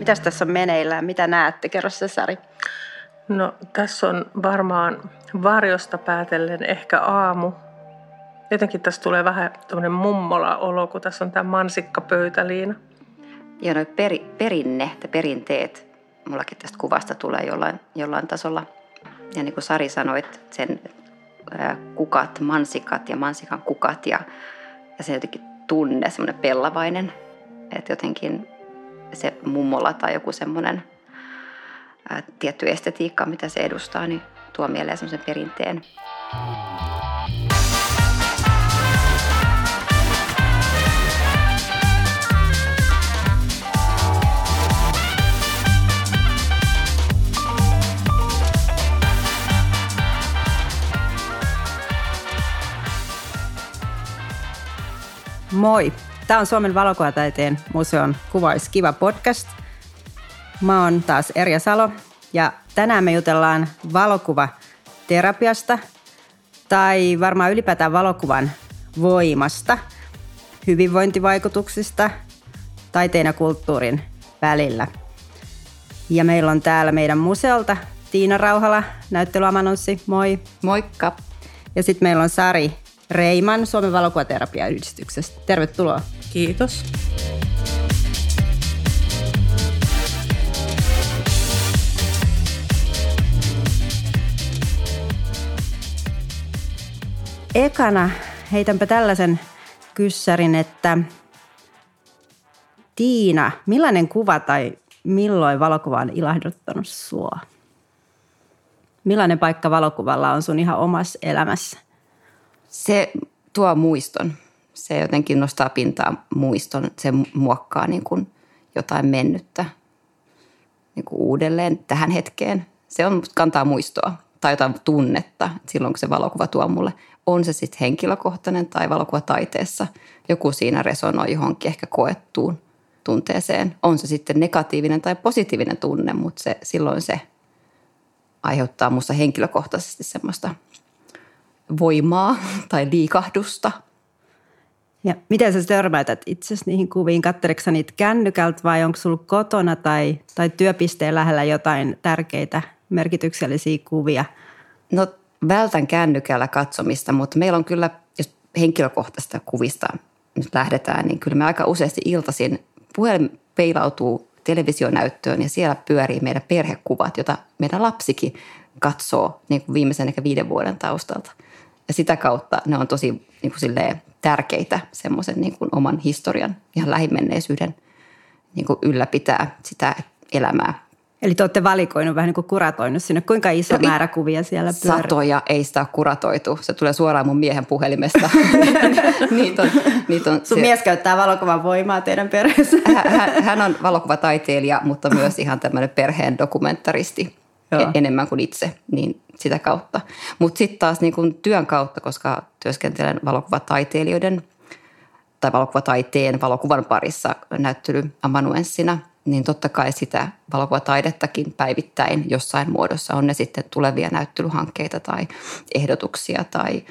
Mitäs tässä on meneillään? Mitä näette? Kerro se Sari. No tässä on varmaan varjosta päätellen ehkä aamu. Jotenkin tässä tulee vähän tämmöinen mummola-olo, kun tässä on tämä mansikkapöytäliina. Ja noi peri, perinne tai perinteet, mullakin tästä kuvasta tulee jollain, jollain tasolla. Ja niin kuin Sari sanoit, sen kukat, mansikat ja mansikan kukat ja, ja se jotenkin tunne, semmoinen pellavainen, että jotenkin se mummola tai joku semmoinen tietty estetiikka, mitä se edustaa, niin tuo mieleen semmoisen perinteen. Moi! Tämä on Suomen valokuvataiteen museon Kuvais kiva podcast. Mä oon taas Erja Salo ja tänään me jutellaan valokuvaterapiasta tai varmaan ylipäätään valokuvan voimasta, hyvinvointivaikutuksista taiteen ja kulttuurin välillä. Ja meillä on täällä meidän museolta Tiina Rauhala, näyttelyamanunssi, moi. Moikka. Ja sitten meillä on Sari Reiman Suomen valokuvaterapiayhdistyksestä. Tervetuloa. Kiitos. Ekana heitänpä tällaisen kyssärin, että Tiina, millainen kuva tai milloin valokuva on ilahduttanut sua? Millainen paikka valokuvalla on sun ihan omassa elämässä? Se tuo muiston. Se jotenkin nostaa pintaa muiston. Se muokkaa niin kuin jotain mennyttä niin kuin uudelleen tähän hetkeen. Se on, kantaa muistoa tai jotain tunnetta silloin, kun se valokuva tuo mulle. On se sitten henkilökohtainen tai valokuva taiteessa. Joku siinä resonoi johonkin ehkä koettuun tunteeseen. On se sitten negatiivinen tai positiivinen tunne, mutta se, silloin se aiheuttaa minusta henkilökohtaisesti semmoista – voimaa tai liikahdusta. Ja miten sä törmäytät itse niihin kuviin? Katteleksä niitä kännykältä vai onko sulla kotona tai, tai työpisteen lähellä jotain tärkeitä merkityksellisiä kuvia? No vältän kännykällä katsomista, mutta meillä on kyllä, jos henkilökohtaisista kuvista nyt lähdetään, niin kyllä me aika useasti iltaisin puhelin peilautuu televisionäyttöön ja siellä pyörii meidän perhekuvat, jota meidän lapsikin katsoo niin kuin viimeisen ehkä viiden vuoden taustalta – ja sitä kautta ne on tosi niin kuin tärkeitä semmoisen niin kuin oman historian, ihan lähimenneisyyden niin kuin ylläpitää sitä elämää. Eli te olette valikoinut vähän niin kuin kuratoinut sinne. Kuinka iso no, määrä kuvia siellä pyörii? Satoja ei sitä ole kuratoitu. Se tulee suoraan mun miehen puhelimesta. niitä on, niitä on, Sun se... mies käyttää valokuvan voimaa teidän perheessä. hän, hän on valokuvataiteilija, mutta myös ihan tämmöinen perheen dokumentaristi. Joo. enemmän kuin itse, niin sitä kautta. Mutta sitten taas niin kun työn kautta, koska työskentelen valokuvataiteilijoiden tai valokuvataiteen valokuvan parissa näyttelyamanuenssina, niin totta kai sitä valokuvataidettakin päivittäin jossain muodossa on ne sitten tulevia näyttelyhankkeita tai ehdotuksia tai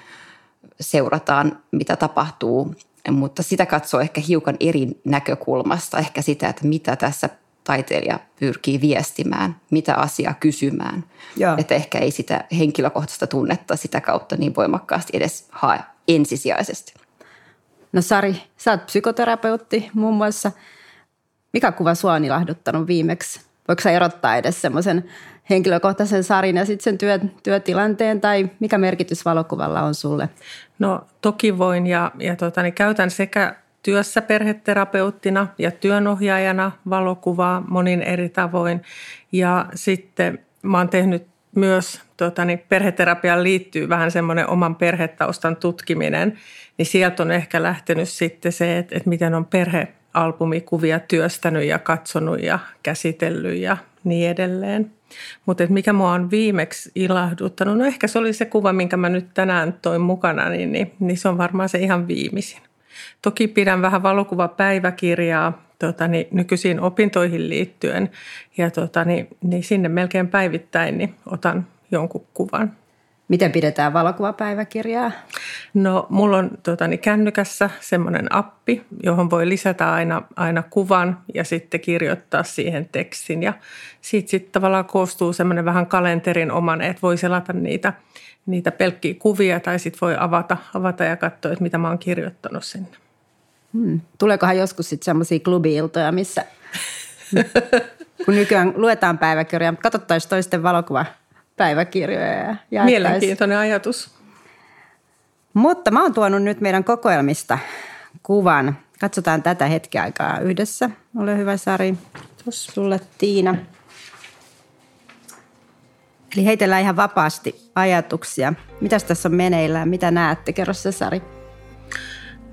seurataan, mitä tapahtuu. Mutta sitä katsoo ehkä hiukan eri näkökulmasta, ehkä sitä, että mitä tässä taiteilija pyrkii viestimään, mitä asiaa kysymään. Joo. Että ehkä ei sitä henkilökohtaista tunnetta sitä kautta niin voimakkaasti edes hae ensisijaisesti. No Sari, sä oot psykoterapeutti muun muassa. Mikä kuva sua on ilahduttanut viimeksi? Voiko sä erottaa edes semmoisen henkilökohtaisen Sarin ja sitten sen työ, työtilanteen tai mikä merkitys valokuvalla on sulle? No toki voin ja, ja tota, niin käytän sekä työssä perheterapeuttina ja työnohjaajana valokuvaa monin eri tavoin. Ja sitten mä oon tehnyt myös tuota, niin perheterapiaan liittyy vähän semmoinen oman perhetaustan tutkiminen, niin sieltä on ehkä lähtenyt sitten se, että, että miten on perhealbumikuvia työstänyt ja katsonut ja käsitellyt ja niin edelleen. Mutta mikä mua on viimeksi ilahduttanut, no ehkä se oli se kuva, minkä mä nyt tänään toin mukana, niin, niin, niin se on varmaan se ihan viimeisin. Toki pidän vähän valokuvapäiväkirjaa tota, niin, nykyisiin opintoihin liittyen ja tota, niin, niin sinne melkein päivittäin niin otan jonkun kuvan. Miten pidetään valokuvapäiväkirjaa? No mulla on totani, kännykässä semmoinen appi, johon voi lisätä aina, aina kuvan ja sitten kirjoittaa siihen tekstin. Ja siitä sitten tavallaan koostuu semmoinen vähän kalenterin oman, että voi selata niitä, niitä pelkkiä kuvia tai sitten voi avata, avata ja katsoa, että mitä mä oon kirjoittanut sinne. Hmm. Tuleekohan joskus sitten semmoisia klubi-iltoja, missä kun nykyään luetaan päiväkirjaa, mutta katsottaisiin toisten valokuvapäiväkirjoja. Ja Mielenkiintoinen ajatus. Mutta mä oon tuonut nyt meidän kokoelmista kuvan. Katsotaan tätä hetken aikaa yhdessä. Ole hyvä Sari. Tuossa sulle Tiina. Eli heitellään ihan vapaasti ajatuksia. Mitäs tässä on meneillään? Mitä näette? Kerro se Sari.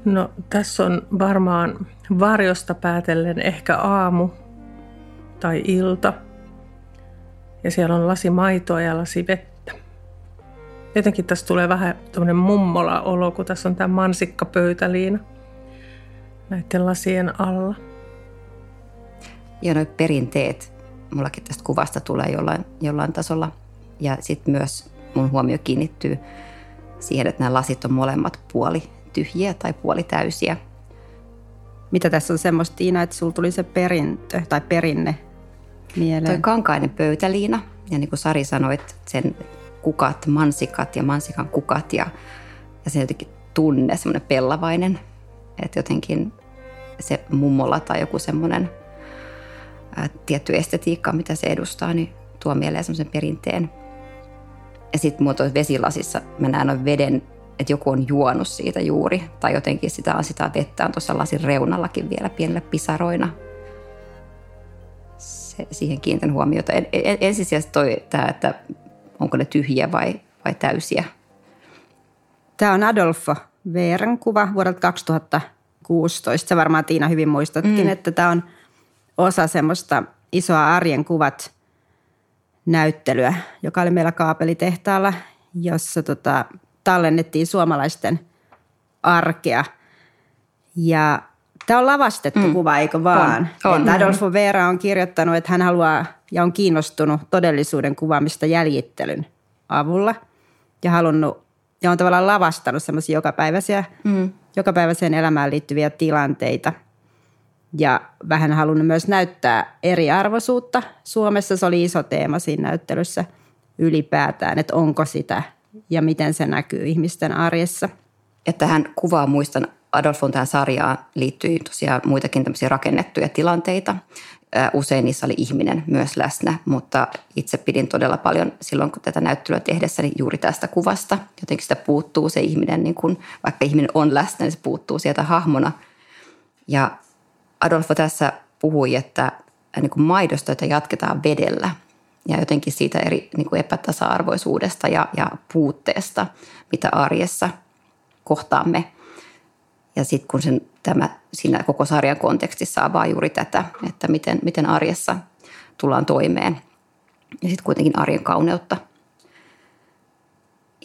No tässä on varmaan varjosta päätellen ehkä aamu tai ilta. Ja siellä on lasi maitoa ja lasi vettä. Jotenkin tässä tulee vähän tämmöinen mummola-olo, kun tässä on tämä mansikkapöytäliina näiden lasien alla. Ja noin perinteet, mullakin tästä kuvasta tulee jollain, jollain tasolla. Ja sitten myös mun huomio kiinnittyy siihen, että nämä lasit on molemmat puoli tyhjiä tai puoli täysiä. Mitä tässä on semmoista, Tiina, että sulla tuli se perintö tai perinne mieleen? Toi kankainen pöytäliina. Ja niin kuin Sari sanoi, sen kukat, mansikat ja mansikan kukat ja, ja se jotenkin tunne, semmoinen pellavainen. Että jotenkin se mummola tai joku semmoinen tietty estetiikka, mitä se edustaa, niin tuo mieleen semmoisen perinteen. Ja sitten muoto vesilasissa mä näen noin veden että joku on juonut siitä juuri, tai jotenkin sitä, sitä vettä on tuossa lasin reunallakin vielä pienellä pisaroina. Se, siihen kiinnitän huomiota. En, en, ensisijaisesti toi tämä, että onko ne tyhjiä vai, vai täysiä. Tämä on Adolfo Veeren kuva vuodelta 2016. Sä varmaan Tiina hyvin muistatkin, mm. että tämä on osa semmoista isoa arjen kuvat näyttelyä, joka oli meillä kaapelitehtaalla, jossa tota, tallennettiin suomalaisten arkea. Ja tämä on lavastettu mm. kuva, eikö vaan? On, on. Adolfo Vera on kirjoittanut, että hän haluaa ja on kiinnostunut todellisuuden kuvaamista jäljittelyn avulla. Ja halunnut, ja on tavallaan lavastanut semmoisia jokapäiväisiä, mm. jokapäiväiseen elämään liittyviä tilanteita. Ja vähän halunnut myös näyttää eriarvoisuutta. Suomessa se oli iso teema siinä näyttelyssä ylipäätään, että onko sitä ja miten se näkyy ihmisten arjessa. Että hän kuvaa, muistan, Adolfon tähän sarjaan liittyi tosiaan muitakin tämmöisiä rakennettuja tilanteita. Usein niissä oli ihminen myös läsnä, mutta itse pidin todella paljon silloin, kun tätä näyttelyä tehdessä, niin juuri tästä kuvasta. Jotenkin sitä puuttuu se ihminen, niin kun, vaikka ihminen on läsnä, niin se puuttuu sieltä hahmona. Ja Adolfo tässä puhui, että niin kuin maidosta, jatketaan vedellä – ja jotenkin siitä eri niin kuin epätasa-arvoisuudesta ja, ja puutteesta, mitä arjessa kohtaamme. Ja sitten kun sen, tämä siinä koko sarjan kontekstissa avaa juuri tätä, että miten, miten arjessa tullaan toimeen. Ja sitten kuitenkin arjen kauneutta.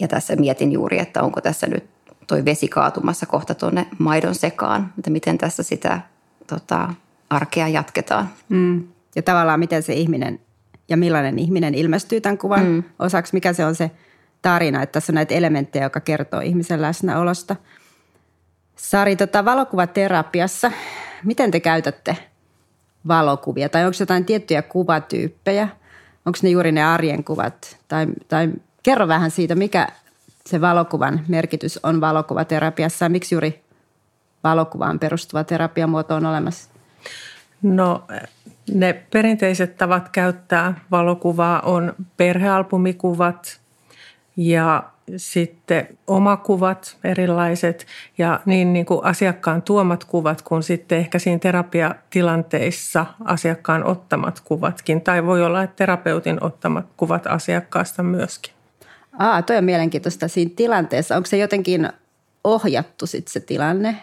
Ja tässä mietin juuri, että onko tässä nyt toi vesi kaatumassa kohta tuonne maidon sekaan, että miten tässä sitä tota, arkea jatketaan. Mm. Ja tavallaan miten se ihminen ja millainen ihminen ilmestyy tämän kuvan mm. osaksi, mikä se on se tarina, että tässä on näitä elementtejä, joka kertoo ihmisen läsnäolosta. Sari, tota, valokuvaterapiassa, miten te käytätte valokuvia? Tai onko jotain tiettyjä kuvatyyppejä? Onko ne juuri ne arjen kuvat? Tai, tai kerro vähän siitä, mikä se valokuvan merkitys on valokuvaterapiassa ja miksi juuri valokuvaan perustuva terapiamuoto on olemassa? No ne perinteiset tavat käyttää valokuvaa on perhealbumikuvat ja sitten omakuvat erilaiset ja niin, niin kuin asiakkaan tuomat kuvat kuin sitten ehkä siinä terapiatilanteissa asiakkaan ottamat kuvatkin. Tai voi olla, että terapeutin ottamat kuvat asiakkaasta myöskin. Aa, toi on mielenkiintoista siinä tilanteessa. Onko se jotenkin ohjattu sitten se tilanne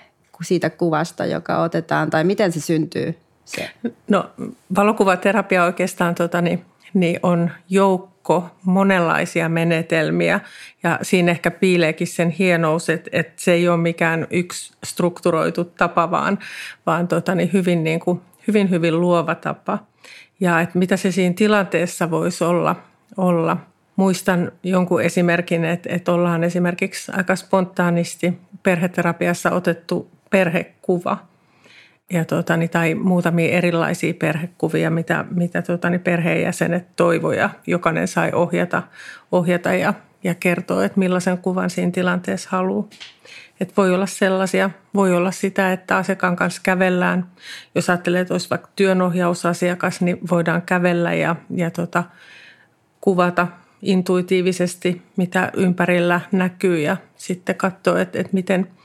siitä kuvasta, joka otetaan, tai miten se syntyy? se? No valokuvaterapia oikeastaan tota, niin, niin on joukko monenlaisia menetelmiä ja siinä ehkä piileekin sen hienous, että, että se ei ole mikään yksi strukturoitu tapa, vaan, vaan tota, niin hyvin, niin kuin, hyvin, hyvin luova tapa. Ja että mitä se siinä tilanteessa voisi olla, olla muistan jonkun esimerkin, että, että ollaan esimerkiksi aika spontaanisti perheterapiassa otettu perhekuva – ja tuota, niin, tai muutamia erilaisia perhekuvia, mitä, mitä tuota, niin perheenjäsenet toivoja. Jokainen sai ohjata, ohjata ja, ja kertoa, että millaisen kuvan siinä tilanteessa haluaa. Että voi olla sellaisia, voi olla sitä, että asiakkaan kanssa kävellään. Jos ajattelee, että olisi vaikka työnohjausasiakas, niin voidaan kävellä ja, ja tuota, kuvata intuitiivisesti, mitä ympärillä näkyy ja sitten katsoa, että, että miten –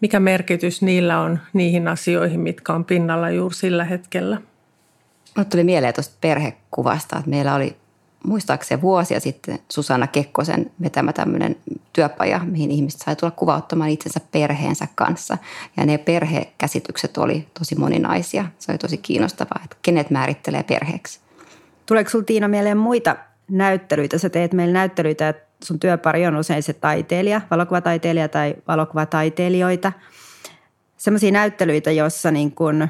mikä merkitys niillä on niihin asioihin, mitkä on pinnalla juuri sillä hetkellä. Minulle tuli mieleen tuosta perhekuvasta, että meillä oli muistaakseni vuosia sitten Susanna Kekkosen vetämä tämmöinen työpaja, mihin ihmiset sai tulla kuvauttamaan itsensä perheensä kanssa. Ja ne perhekäsitykset oli tosi moninaisia. Se oli tosi kiinnostavaa, että kenet määrittelee perheeksi. Tuleeko sinulla Tiina mieleen muita näyttelyitä? Sä teet meillä näyttelyitä, että sun työpari on usein se taiteilija, valokuvataiteilija tai valokuvataiteilijoita. Sellaisia näyttelyitä, joissa niin kun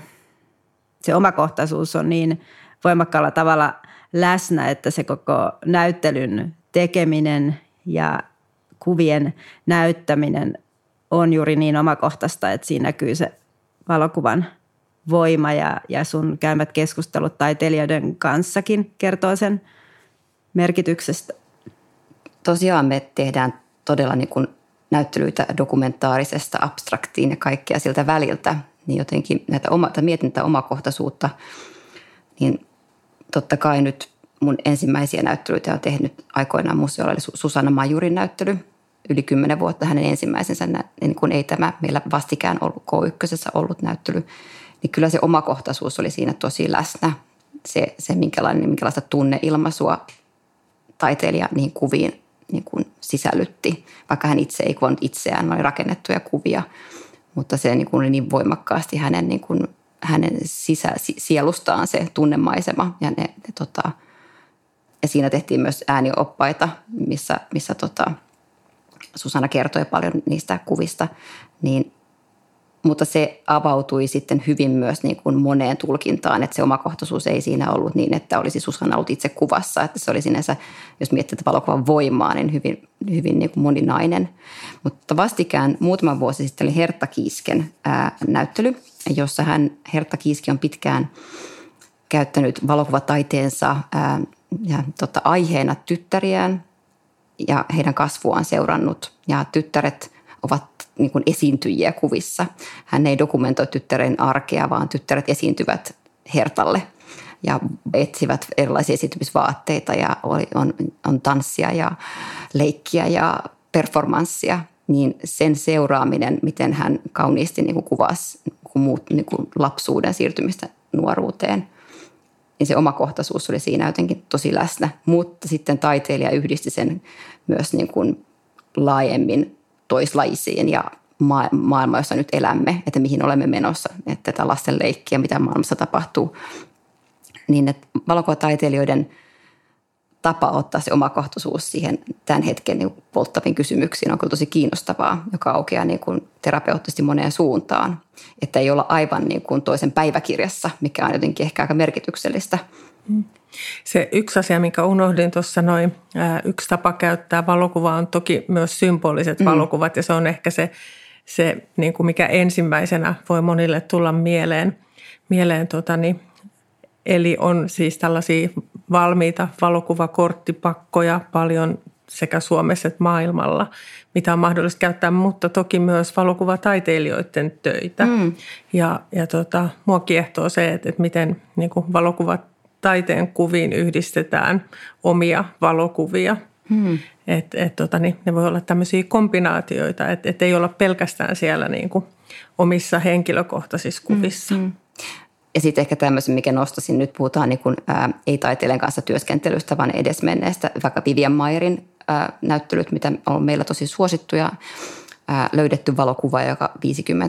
se omakohtaisuus on niin voimakkaalla tavalla läsnä, että se koko näyttelyn tekeminen ja kuvien näyttäminen on juuri niin omakohtaista, että siinä näkyy se valokuvan voima ja, ja sun käymät keskustelut taiteilijoiden kanssakin kertoo sen merkityksestä tosiaan me tehdään todella niin kuin näyttelyitä dokumentaarisesta abstraktiin ja kaikkea siltä väliltä, niin jotenkin näitä oma, mietintä omakohtaisuutta, niin totta kai nyt mun ensimmäisiä näyttelyitä on tehnyt aikoinaan museolla, eli Susanna Majurin näyttely, yli kymmenen vuotta hänen ensimmäisensä, niin kuin ei tämä meillä vastikään ollut K1 ollut näyttely, niin kyllä se omakohtaisuus oli siinä tosi läsnä. Se, se minkälainen, minkälaista tunneilmaisua taiteilija niihin kuviin niin kuin sisällytti, vaikka hän itse ei kuvannut itseään, oli rakennettuja kuvia, mutta se niin kuin oli niin voimakkaasti hänen, niin kuin, hänen sisä, sielustaan se tunnemaisema. Ja, ne, ne, tota, ja siinä tehtiin myös äänioppaita, missä, missä tota, Susanna kertoi paljon niistä kuvista, niin mutta se avautui sitten hyvin myös niin kuin moneen tulkintaan, että se omakohtaisuus ei siinä ollut niin, että olisi Susanna ollut itse kuvassa, että se oli sinänsä, jos miettii tätä valokuvan voimaa, niin hyvin, hyvin niin kuin moninainen. Mutta vastikään muutama vuosi sitten oli Hertta Kiisken ää, näyttely, jossa hän, Hertta Kiiski on pitkään käyttänyt valokuvataiteensa ää, ja, tota, aiheena tyttäriään ja heidän kasvuaan seurannut. Ja tyttäret ovat niin kuin esiintyjiä kuvissa. Hän ei dokumentoi tyttären arkea, vaan tyttäret esiintyvät hertalle ja etsivät erilaisia esiintymisvaatteita ja on, on tanssia ja leikkiä ja performanssia, niin sen seuraaminen, miten hän kauniisti niin kuin kuvasi niin muut, niin kuin lapsuuden siirtymistä nuoruuteen, niin se omakohtaisuus oli siinä jotenkin tosi läsnä. Mutta sitten taiteilija yhdisti sen myös niin kuin laajemmin toislaisiin ja maailma, jossa nyt elämme, että mihin olemme menossa, että tätä lasten leikkiä, mitä maailmassa tapahtuu. Niin että valokuvataiteilijoiden tapa ottaa se omakohtaisuus siihen tämän hetken niin polttaviin kysymyksiin on kyllä tosi kiinnostavaa, joka aukeaa niin kuin terapeuttisesti moneen suuntaan. Että ei olla aivan niin kuin toisen päiväkirjassa, mikä on jotenkin ehkä aika merkityksellistä. Mm. Se yksi asia, minkä unohdin tuossa noin, yksi tapa käyttää valokuvaa on toki myös symboliset mm. valokuvat ja se on ehkä se, se niin kuin mikä ensimmäisenä voi monille tulla mieleen. mieleen totani. Eli on siis tällaisia valmiita valokuvakorttipakkoja paljon sekä Suomessa että maailmalla, mitä on mahdollista käyttää, mutta toki myös valokuvataiteilijoiden töitä. Mm. Ja, ja tota, mua kiehtoo se, että, että miten niin kuin valokuvat taiteen kuviin yhdistetään omia valokuvia. Hmm. Et, et, tota, niin ne voi olla tämmöisiä kombinaatioita, että et ei olla pelkästään siellä niin kuin omissa henkilökohtaisissa hmm, kuvissa. Hmm. Ja sitten ehkä tämmöisen, mikä nostasin, nyt puhutaan niin kuin, ää, ei-taiteilijan kanssa työskentelystä, vaan edesmenneestä, vaikka Vivian Mayerin ää, näyttelyt, mitä on meillä tosi suosittuja, ää, löydetty valokuva, joka 50-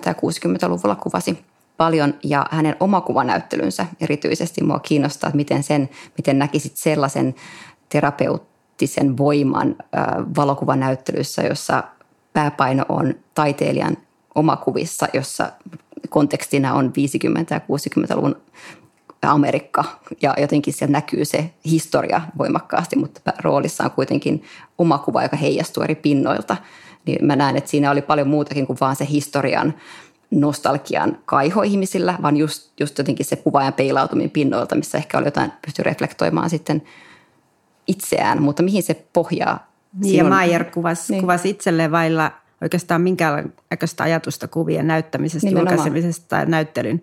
ja 60-luvulla kuvasi paljon ja hänen omakuvanäyttelynsä erityisesti mua kiinnostaa, että miten, sen, miten näkisit sellaisen terapeuttisen voiman valokuvanäyttelyssä, jossa pääpaino on taiteilijan omakuvissa, jossa kontekstina on 50- ja 60-luvun Amerikka ja jotenkin siellä näkyy se historia voimakkaasti, mutta roolissa on kuitenkin oma kuva, joka heijastuu eri pinnoilta. Niin mä näen, että siinä oli paljon muutakin kuin vaan se historian nostalgian kaiho ihmisillä, vaan just, just jotenkin se kuvaajan peilautuminen pinnoilta, missä ehkä oli jotain, pysty reflektoimaan sitten itseään, mutta mihin se pohjaa? Niin, ja Maier kuvasi, niin. kuvasi itselleen vailla oikeastaan minkäänlaista ajatusta kuvien näyttämisestä, Nimenomaan. julkaisemisesta tai näyttelyn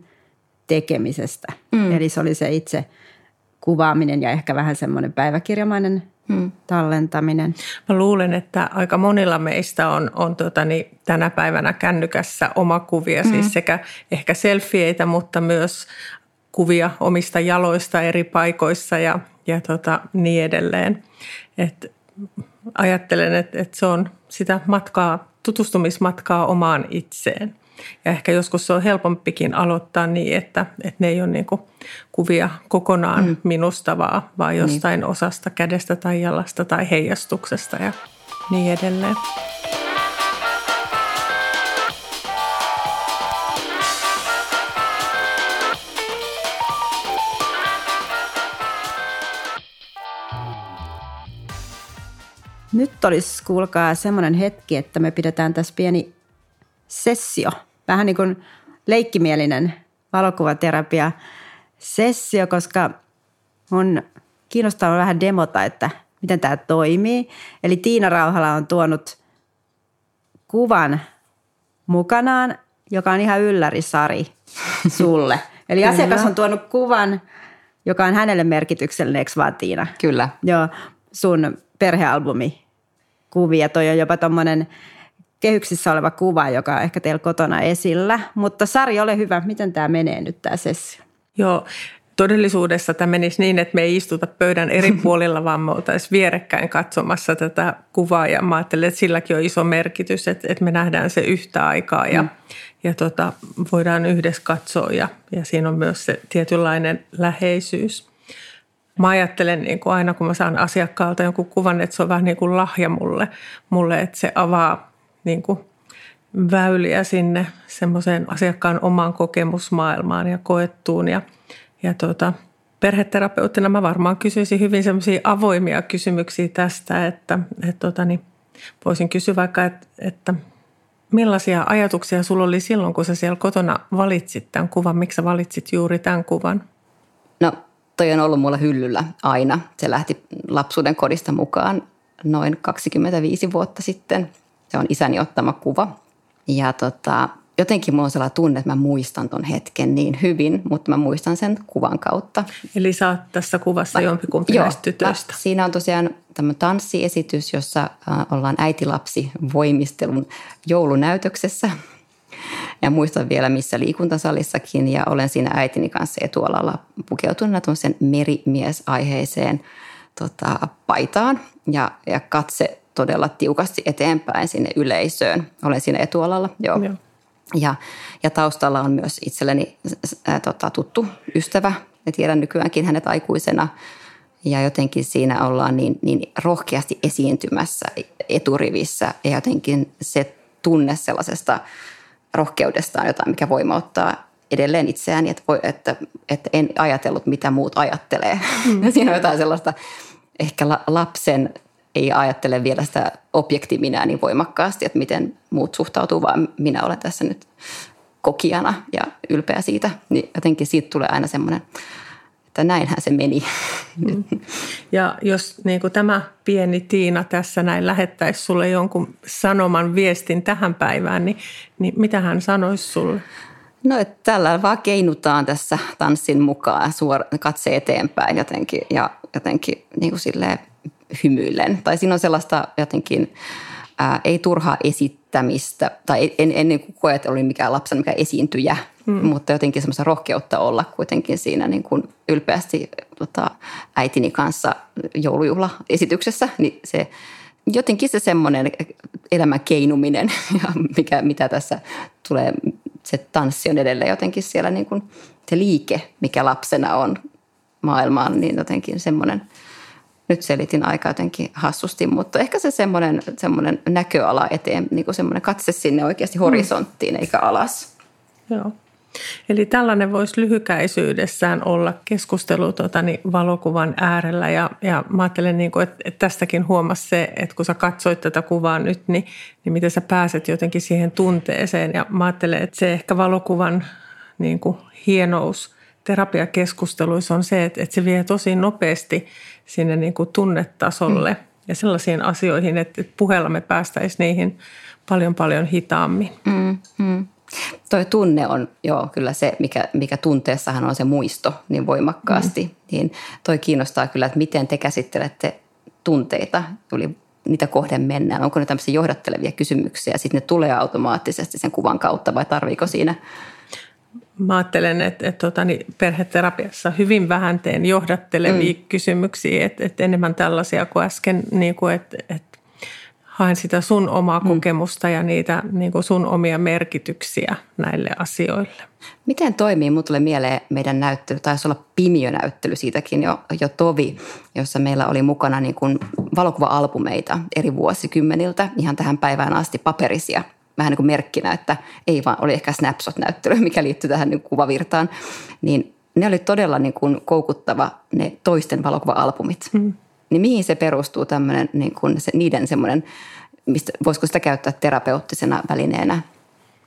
tekemisestä. Mm. Eli se oli se itse kuvaaminen ja ehkä vähän semmoinen päiväkirjamainen hmm. tallentaminen. Mä luulen, että aika monilla meistä on, on tuota, niin, tänä päivänä kännykässä omakuvia, hmm. siis sekä ehkä selfieitä, mutta myös kuvia omista jaloista eri paikoissa ja, ja tota, niin edelleen. Et ajattelen, että, että se on sitä matkaa, tutustumismatkaa omaan itseen – ja ehkä joskus se on helpompikin aloittaa niin, että, että ne ei ole niin kuvia kokonaan mm. minusta, vaan, vaan niin. jostain niin. osasta kädestä tai jalasta tai heijastuksesta ja niin edelleen. Nyt olisi, kuulkaa, semmoinen hetki, että me pidetään tässä pieni sessio, vähän niin kuin leikkimielinen valokuvaterapia sessio, koska on kiinnostavaa vähän demota, että miten tämä toimii. Eli Tiina Rauhala on tuonut kuvan mukanaan, joka on ihan yllärisari sulle. Eli Kyllä. asiakas on tuonut kuvan, joka on hänelle merkityksellinen, eikö vaan Tiina? Kyllä. Joo, sun perhealbumi kuvia. Toi on jopa tuommoinen kehyksissä oleva kuva, joka on ehkä teillä kotona esillä. Mutta Sari, ole hyvä, miten tämä menee nyt tämä sessio? Joo, todellisuudessa tämä menisi niin, että me ei istuta pöydän eri puolilla, vaan me oltaisiin vierekkäin katsomassa tätä kuvaa. Ja mä ajattelen, että silläkin on iso merkitys, että, että me nähdään se yhtä aikaa ja, mm. ja tota, voidaan yhdessä katsoa. Ja, ja siinä on myös se tietynlainen läheisyys. Mä ajattelen niin kuin aina, kun mä saan asiakkaalta jonkun kuvan, että se on vähän niin kuin lahja mulle, mulle että se avaa niin kuin väyliä sinne semmoiseen asiakkaan omaan kokemusmaailmaan ja koettuun. Ja, ja tuota, perheterapeuttina mä varmaan kysyisin hyvin semmoisia avoimia kysymyksiä tästä, että, että tuota, niin voisin kysyä vaikka, että, että millaisia ajatuksia sulla oli silloin, kun sä siellä kotona valitsit tämän kuvan? Miksi sä valitsit juuri tämän kuvan? No toi on ollut mulla hyllyllä aina. Se lähti lapsuuden kodista mukaan noin 25 vuotta sitten – se on isäni ottama kuva. Ja tota, jotenkin mulla on sellainen tunne, että mä muistan ton hetken niin hyvin, mutta mä muistan sen kuvan kautta. Eli sä oot tässä kuvassa jompikumpi joo, näistä tytöistä. Mä, siinä on tosiaan tämä tanssiesitys, jossa äh, ollaan äitilapsi voimistelun joulunäytöksessä. Ja muistan vielä missä liikuntasalissakin ja olen siinä äitini kanssa etualalla pukeutuneena tuollaisen merimies-aiheeseen tota, paitaan ja, ja katse todella tiukasti eteenpäin sinne yleisöön. Olen siinä etualalla, joo. joo. Ja, ja taustalla on myös itselleni ää, tota, tuttu ystävä. Ja tiedän nykyäänkin hänet aikuisena. Ja jotenkin siinä ollaan niin, niin rohkeasti esiintymässä eturivissä. Ja jotenkin se tunne sellaisesta rohkeudesta on jotain, mikä voimauttaa edelleen itseään, että, voi, että, että en ajatellut, mitä muut ajattelee. Mm. Siinä on jotain sellaista ehkä lapsen ei ajattele vielä sitä objektiminää niin voimakkaasti, että miten muut suhtautuu, vaan minä olen tässä nyt kokijana ja ylpeä siitä. Niin jotenkin siitä tulee aina semmoinen, että näinhän se meni. Mm. Ja jos niin kuin tämä pieni Tiina tässä näin lähettäisi sulle jonkun sanoman viestin tähän päivään, niin, niin mitä hän sanoisi sulle? No, että tällä vaan keinutaan tässä tanssin mukaan, suora, katse eteenpäin jotenkin ja jotenkin niin kuin silleen hymyillen. Tai siinä on sellaista jotenkin, ää, ei turhaa esittämistä, tai en, ennen kuin koe, että oli mikään lapsen mikä esiintyjä, mm. mutta jotenkin semmoista rohkeutta olla kuitenkin siinä niin kuin ylpeästi tota, äitini kanssa joulujuhlaesityksessä, niin se jotenkin se semmoinen elämän keinuminen, ja mikä, mitä tässä tulee, se tanssi on edelleen jotenkin siellä niin kuin se liike, mikä lapsena on maailmaan, niin jotenkin semmoinen – nyt selitin aika jotenkin hassusti, mutta ehkä se semmoinen, semmoinen näköala eteen, niin kuin semmoinen katse sinne oikeasti horisonttiin mm. eikä alas. Joo. Eli tällainen voisi lyhykäisyydessään olla keskustelu tota, niin valokuvan äärellä ja, ja mä ajattelen, niin kuin, että, että tästäkin huomasi se, että kun sä katsoit tätä kuvaa nyt, niin, niin miten sä pääset jotenkin siihen tunteeseen ja mä ajattelen, että se ehkä valokuvan niin kuin hienous terapiakeskusteluissa on se, että, että se vie tosi nopeasti sinne niin kuin tunnetasolle mm. ja sellaisiin asioihin, että, puheella me päästäisiin niihin paljon paljon hitaammin. Mm, mm. Toi tunne on joo kyllä se, mikä, mikä tunteessahan on se muisto niin voimakkaasti. Mm. Niin toi kiinnostaa kyllä, että miten te käsittelette tunteita, yli niitä kohden mennään. Onko ne tämmöisiä johdattelevia kysymyksiä ja sitten ne tulee automaattisesti sen kuvan kautta vai tarviiko siinä Mä ajattelen, että, että tuota, niin perheterapiassa hyvin vähän teen johdattelevia mm. kysymyksiä, että, että enemmän tällaisia kuin äsken, niin kuin, että, että haen sitä sun omaa mm. kokemusta ja niitä niin kuin sun omia merkityksiä näille asioille. Miten toimii? Mulle tulee mieleen meidän näyttely, taisi olla Pimio-näyttely siitäkin jo, jo tovi, jossa meillä oli mukana niin kuin valokuva-albumeita eri vuosikymmeniltä ihan tähän päivään asti paperisia vähän niin kuin merkkinä, että ei vaan oli ehkä Snapshot-näyttely, mikä liittyy tähän niin kuvavirtaan, niin ne oli todella niin kuin koukuttava ne toisten valokuva-albumit. Mm niin mihin se perustuu tämmöinen, niin kuin se, niiden semmoinen, mistä, voisiko sitä käyttää terapeuttisena välineenä?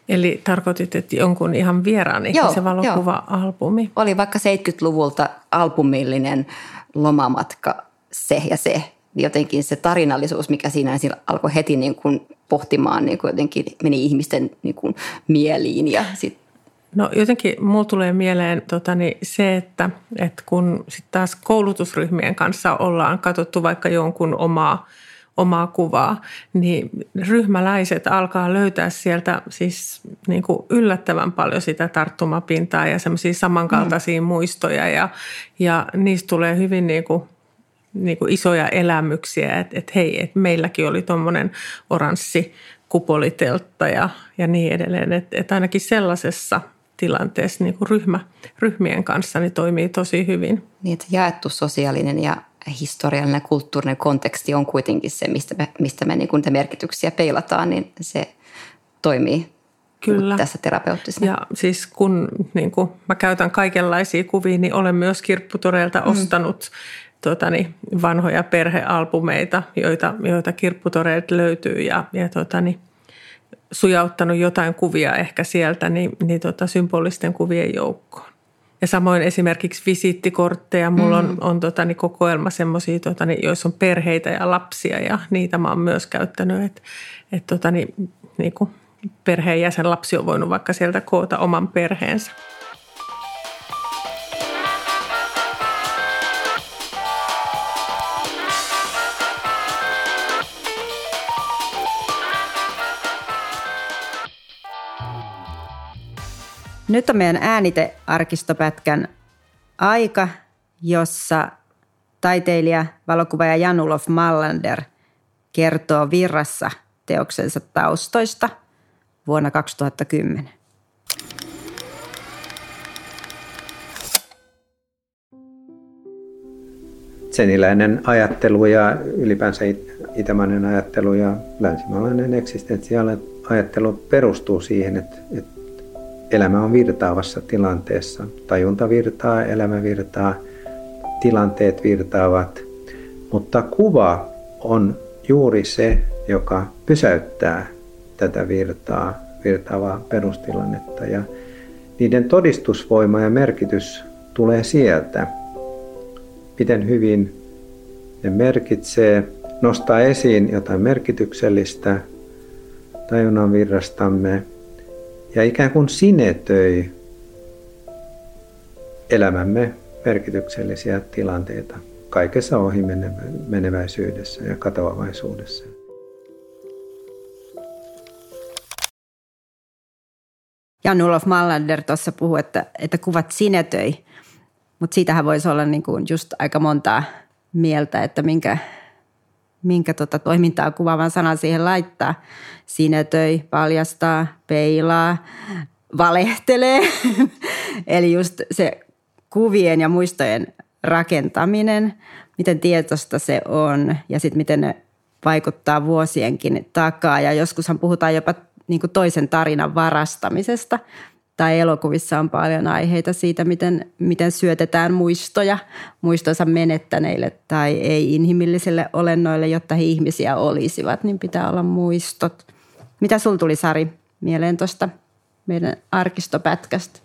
Eli tarkoitit, että jonkun ihan vieraan ihmisen valokuva-albumi? Oli vaikka 70-luvulta albumillinen lomamatka se ja se. Jotenkin se tarinallisuus, mikä siinä siinä alkoi heti niin kuin pohtimaan, niin kuin jotenkin meni ihmisten niin kuin mieliin ja sitten No jotenkin mulla tulee mieleen totani, se, että, että kun sitten taas koulutusryhmien kanssa ollaan katsottu vaikka jonkun omaa, omaa kuvaa, niin ryhmäläiset alkaa löytää sieltä siis niin kuin yllättävän paljon sitä tarttumapintaa ja semmoisia samankaltaisia mm. muistoja ja, ja niistä tulee hyvin niin kuin niin kuin isoja elämyksiä, että, että hei, että meilläkin oli tuommoinen oranssi kupoliteltta ja, ja niin edelleen. Että, että ainakin sellaisessa tilanteessa niin kuin ryhmä, ryhmien kanssa niin toimii tosi hyvin. Niin, että jaettu sosiaalinen ja historiallinen ja kulttuurinen konteksti on kuitenkin se, mistä me, mistä me niin kuin merkityksiä peilataan, niin se toimii Kyllä. tässä terapeuttisena. Ja siis kun niin kuin mä käytän kaikenlaisia kuvia, niin olen myös kirpputoreilta mm. ostanut tuotani, vanhoja perhealbumeita, joita, joita kirpputoreilta löytyy ja, ja tuotani, sujauttanut jotain kuvia ehkä sieltä niin, niin tota, symbolisten kuvien joukkoon. Ja samoin esimerkiksi visiittikortteja. Mulla on, mm. on tota, niin kokoelma semmoisia, joissa on perheitä ja lapsia ja niitä mä oon myös käyttänyt. Että et, tota, niin, niin perheenjäsen lapsi on voinut vaikka sieltä koota oman perheensä. Nyt on meidän äänitearkistopätkän aika, jossa taiteilija, valokuvaaja Janulov Mallander kertoo virrassa teoksensa taustoista vuonna 2010. Seniläinen ajattelu ja ylipäänsä itämainen ajattelu ja länsimaalainen eksistentsiaalinen ajattelu perustuu siihen, että, että elämä on virtaavassa tilanteessa. Tajunta virtaa, elämä virtaa, tilanteet virtaavat, mutta kuva on juuri se, joka pysäyttää tätä virtaa, virtaavaa perustilannetta. Ja niiden todistusvoima ja merkitys tulee sieltä, miten hyvin ne merkitsee, nostaa esiin jotain merkityksellistä tajunnan virrastamme ja ikään kuin sinetöi elämämme merkityksellisiä tilanteita kaikessa ohi meneväisyydessä ja katoavaisuudessa. Jan Ulof Mallander tuossa puhui, että, että kuvat sinetöi, mutta siitähän voisi olla niin kuin just aika montaa mieltä, että minkä, minkä tota toimintaa kuvaavan sanan siihen laittaa. Sinetöi, paljastaa, peilaa, valehtelee. Eli just se kuvien ja muistojen rakentaminen, miten tietoista se on ja sitten miten ne vaikuttaa vuosienkin takaa. Ja joskushan puhutaan jopa niin kuin toisen tarinan varastamisesta tai elokuvissa on paljon aiheita siitä, miten, miten syötetään muistoja muistonsa menettäneille tai ei-inhimillisille olennoille, jotta he ihmisiä olisivat, niin pitää olla muistot. Mitä sul tuli Sari mieleen tuosta meidän arkistopätkästä?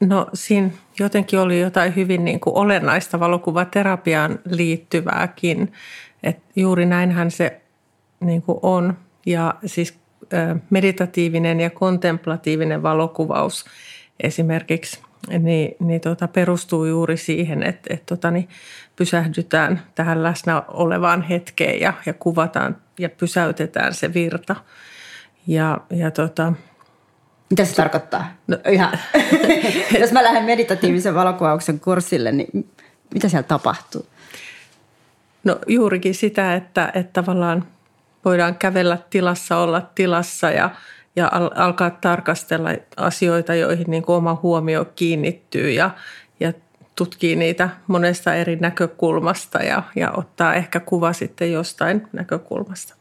No siinä jotenkin oli jotain hyvin niin kuin olennaista valokuvaterapiaan liittyvääkin. Et juuri näinhän se niin kuin on. Ja siis meditatiivinen ja kontemplatiivinen valokuvaus esimerkiksi niin, niin tota, perustuu juuri siihen, että, että tota, niin pysähdytään tähän läsnä olevaan hetkeen ja, ja kuvataan ja pysäytetään se virta. Ja, ja tota, mitä se tarkoittaa? No, ihan. Jos mä lähden meditatiivisen valokuvauksen kurssille, niin mitä siellä tapahtuu? No juurikin sitä, että, että tavallaan voidaan kävellä tilassa, olla tilassa ja, ja al- alkaa tarkastella asioita, joihin niin kuin oma huomio kiinnittyy ja, ja tutkii niitä monesta eri näkökulmasta ja, ja ottaa ehkä kuva sitten jostain näkökulmasta.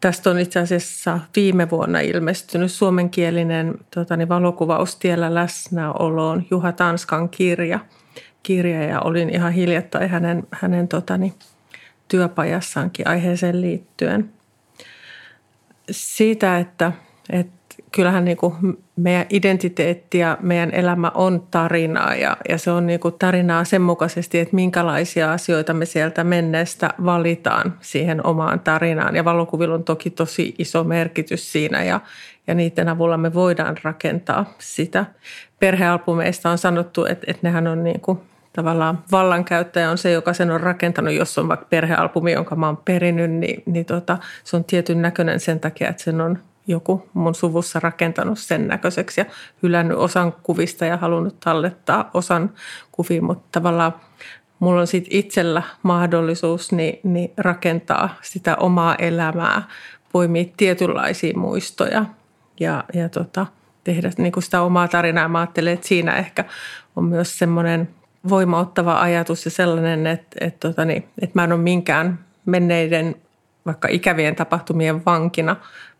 Tästä on itse asiassa viime vuonna ilmestynyt suomenkielinen tota, niin valokuvaus tiellä läsnäoloon Juha Tanskan kirja, kirja ja olin ihan hiljattain hänen, hänen tota, niin, työpajassaankin aiheeseen liittyen. Siitä, että, että kyllähän niin kuin meidän identiteetti ja meidän elämä on tarinaa ja, ja se on niin kuin tarinaa sen mukaisesti, että minkälaisia asioita me sieltä menneestä valitaan siihen omaan tarinaan. Ja valokuvilla on toki tosi iso merkitys siinä ja, ja niiden avulla me voidaan rakentaa sitä. Perhealbumeista on sanottu, että, että nehän on niin kuin tavallaan vallankäyttäjä on se, joka sen on rakentanut, jos on vaikka perhealbumi, jonka mä oon perinnyt, niin, niin tota, se on tietyn näköinen sen takia, että sen on joku mun suvussa rakentanut sen näköiseksi ja hylännyt osan kuvista ja halunnut tallettaa osan kuviin, mutta tavallaan mulla on sitten itsellä mahdollisuus niin, niin rakentaa sitä omaa elämää, poimia tietynlaisia muistoja ja, ja tota, tehdä niin sitä omaa tarinaa. Mä ajattelen, että siinä ehkä on myös semmoinen voimauttava ajatus ja sellainen, että, että, tota niin, että mä en ole minkään menneiden vaikka ikävien tapahtumien vankina,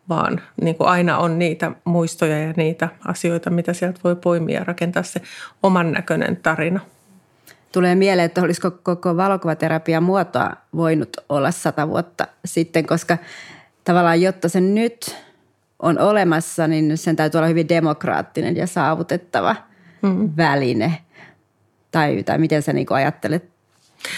vaan niin kuin aina on niitä muistoja ja niitä asioita, mitä sieltä voi poimia ja rakentaa se oman näköinen tarina. Tulee mieleen, että olisiko koko valokuvaterapia muotoa voinut olla sata vuotta sitten, koska tavallaan jotta se nyt on olemassa, niin sen täytyy olla hyvin demokraattinen ja saavutettava mm. väline. Tai, tai miten sä niin ajattelet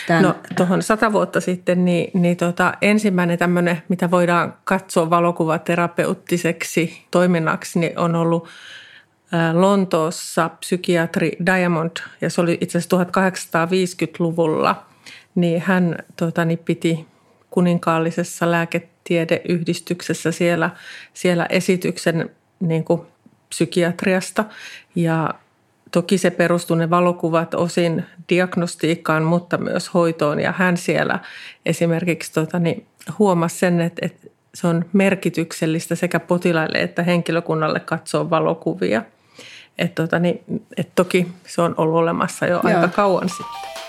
Tämän. No tuohon sata vuotta sitten, niin, niin tota, ensimmäinen tämmöinen, mitä voidaan katsoa valokuvaterapeuttiseksi toiminnaksi, niin on ollut Lontoossa psykiatri Diamond, ja se oli itse asiassa 1850-luvulla, niin hän tota, niin piti kuninkaallisessa lääketiedeyhdistyksessä siellä, siellä esityksen niin kuin psykiatriasta. Ja Toki se perustuu ne valokuvat osin diagnostiikkaan, mutta myös hoitoon. Ja hän siellä esimerkiksi tota, niin huomasi sen, että, että se on merkityksellistä sekä potilaille että henkilökunnalle katsoa valokuvia. Et, tota, niin, et toki se on ollut olemassa jo Joo. aika kauan sitten.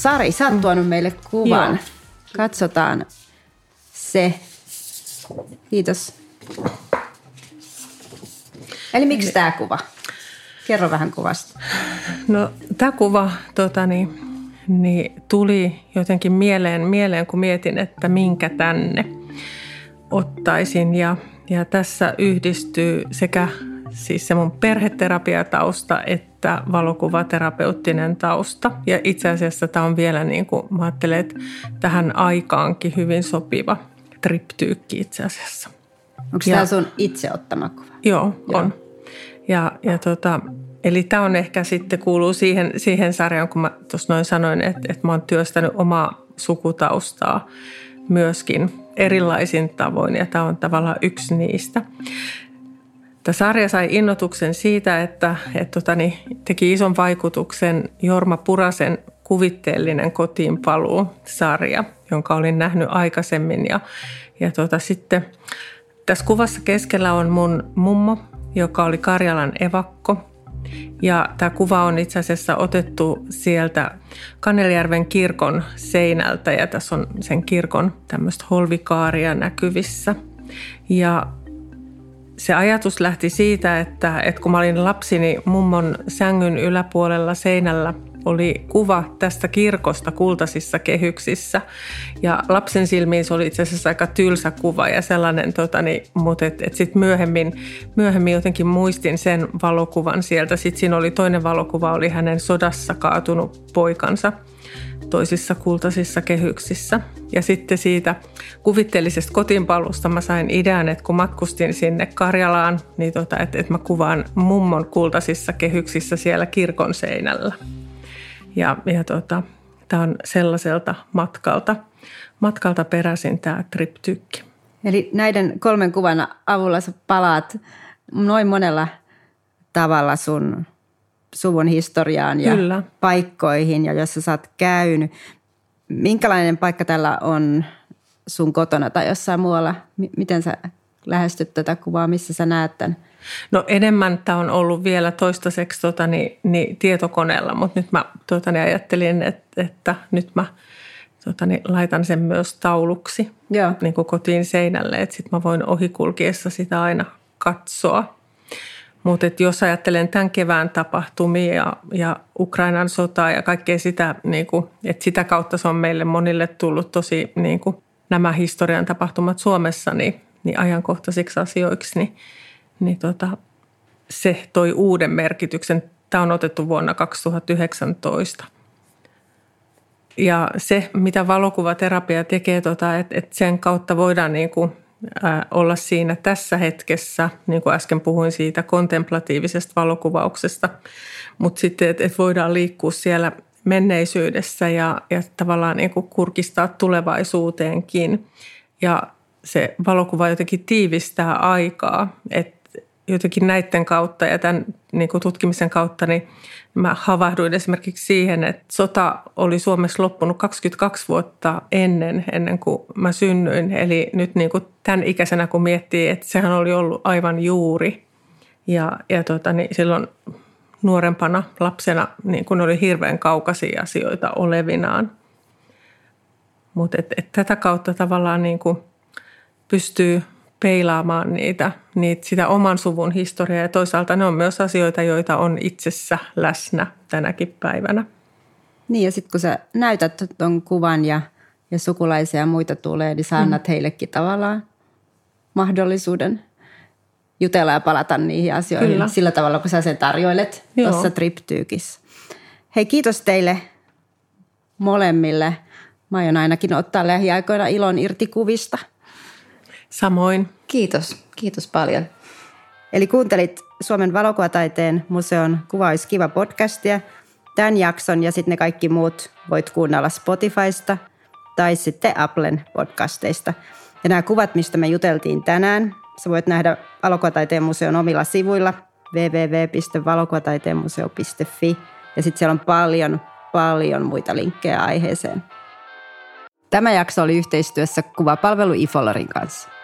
Sari, sä oot mm. tuonut meille kuvan. Joo. Katsotaan se. Kiitos. Eli miksi tämä kuva? Kerro vähän kuvasta. No tämä kuva tota, niin, niin, tuli jotenkin mieleen, mieleen, kun mietin, että minkä tänne ottaisin. Ja, ja tässä yhdistyy sekä siis se mun perheterapiatausta että valokuvaterapeuttinen tausta. Ja itse asiassa tämä on vielä niin kuin, mä ajattelen, että tähän aikaankin hyvin sopiva triptyykki itse asiassa. Onko tämä sun itse ottama kuva? Joo, joo. on. Ja, ja tota, eli tämä on ehkä sitten kuuluu siihen, siihen sarjaan, kun mä tuossa noin sanoin, että, että mä oon työstänyt omaa sukutaustaa myöskin erilaisin tavoin ja tämä on tavallaan yksi niistä. Tämä sarja sai innotuksen siitä, että, että totani, teki ison vaikutuksen Jorma Purasen kuvitteellinen kotiin paluu sarja, jonka olin nähnyt aikaisemmin. Ja, ja tota, sitten tässä kuvassa keskellä on mun mummo, joka oli Karjalan evakko Ja tämä kuva on itse asiassa otettu sieltä Kanelijärven kirkon seinältä ja tässä on sen kirkon tämmöistä holvikaaria näkyvissä. Ja se ajatus lähti siitä, että, että kun mä olin lapsini mummon sängyn yläpuolella seinällä oli kuva tästä kirkosta kultaisissa kehyksissä. Ja lapsen silmiin se oli itse asiassa aika tylsä kuva ja sellainen, totani, mutta et, et sitten myöhemmin, myöhemmin jotenkin muistin sen valokuvan sieltä. Sitten siinä oli toinen valokuva, oli hänen sodassa kaatunut poikansa toisissa kultaisissa kehyksissä. Ja sitten siitä kuvitteellisesta kotiinpalusta mä sain idean, että kun matkustin sinne Karjalaan, niin tota, että, että mä kuvaan mummon kultaisissa kehyksissä siellä kirkon seinällä. Ja, ja tota, tämä on sellaiselta matkalta, matkalta peräisin tämä triptykki. Eli näiden kolmen kuvan avulla sä palaat noin monella tavalla sun suvun historiaan ja Kyllä. paikkoihin ja jossa sä oot käynyt. Minkälainen paikka tällä on sun kotona tai jossain muualla? Miten sä lähestyt tätä kuvaa, missä sä näet tämän? No enemmän tämä on ollut vielä toistaiseksi tota, niin, niin tietokoneella, mutta nyt mä tota, niin ajattelin, että, että nyt mä tota, niin, laitan sen myös tauluksi Joo. Niin kuin kotiin seinälle, että sitten mä voin ohikulkiessa sitä aina katsoa. Mutta jos ajattelen tämän kevään tapahtumia ja, ja Ukrainan sotaa ja kaikkea sitä, niin kuin, että sitä kautta se on meille monille tullut tosi niin kuin, nämä historian tapahtumat Suomessa niin, niin ajankohtaisiksi asioiksi, niin, niin tota, se toi uuden merkityksen. Tämä on otettu vuonna 2019. Ja se, mitä valokuvaterapia tekee, tota, että et sen kautta voidaan niin kuin olla siinä tässä hetkessä, niin kuin äsken puhuin siitä kontemplatiivisesta valokuvauksesta, mutta sitten, että et voidaan liikkua siellä menneisyydessä ja, ja tavallaan niin kuin kurkistaa tulevaisuuteenkin. Ja se valokuva jotenkin tiivistää aikaa, että jotenkin näiden kautta ja tämän niin kuin tutkimisen kautta, niin mä havahduin esimerkiksi siihen, että sota oli Suomessa loppunut 22 vuotta ennen, ennen kuin mä synnyin. Eli nyt niin kuin tämän ikäisenä kun miettii, että sehän oli ollut aivan juuri. Ja, ja tota, niin silloin nuorempana lapsena niin kun oli hirveän kaukaisia asioita olevinaan. Mutta et, et tätä kautta tavallaan niin kuin pystyy peilaamaan niitä, niitä, sitä oman suvun historiaa ja toisaalta ne on myös asioita, joita on itsessä läsnä tänäkin päivänä. Niin ja sitten kun sä näytät tuon kuvan ja, ja sukulaisia ja muita tulee, niin sä mm. annat mm. heillekin tavallaan mahdollisuuden jutella ja palata niihin asioihin Kyllä. sillä tavalla, kun sä sen tarjoilet tuossa triptyykissä. Hei, kiitos teille molemmille. Mä aion ainakin ottaa lähiaikoina ilon irti kuvista – Samoin. Kiitos, kiitos paljon. Eli kuuntelit Suomen valokuvataiteen museon Kuva olisi kiva podcastia. Tämän jakson ja sitten ne kaikki muut voit kuunnella Spotifysta tai sitten Applen podcasteista. Ja nämä kuvat, mistä me juteltiin tänään, sä voit nähdä Valokuvataiteen museon omilla sivuilla www.valokuvataiteenmuseo.fi ja sitten siellä on paljon, paljon muita linkkejä aiheeseen. Tämä jakso oli yhteistyössä kuvapalvelu Ifolarin kanssa.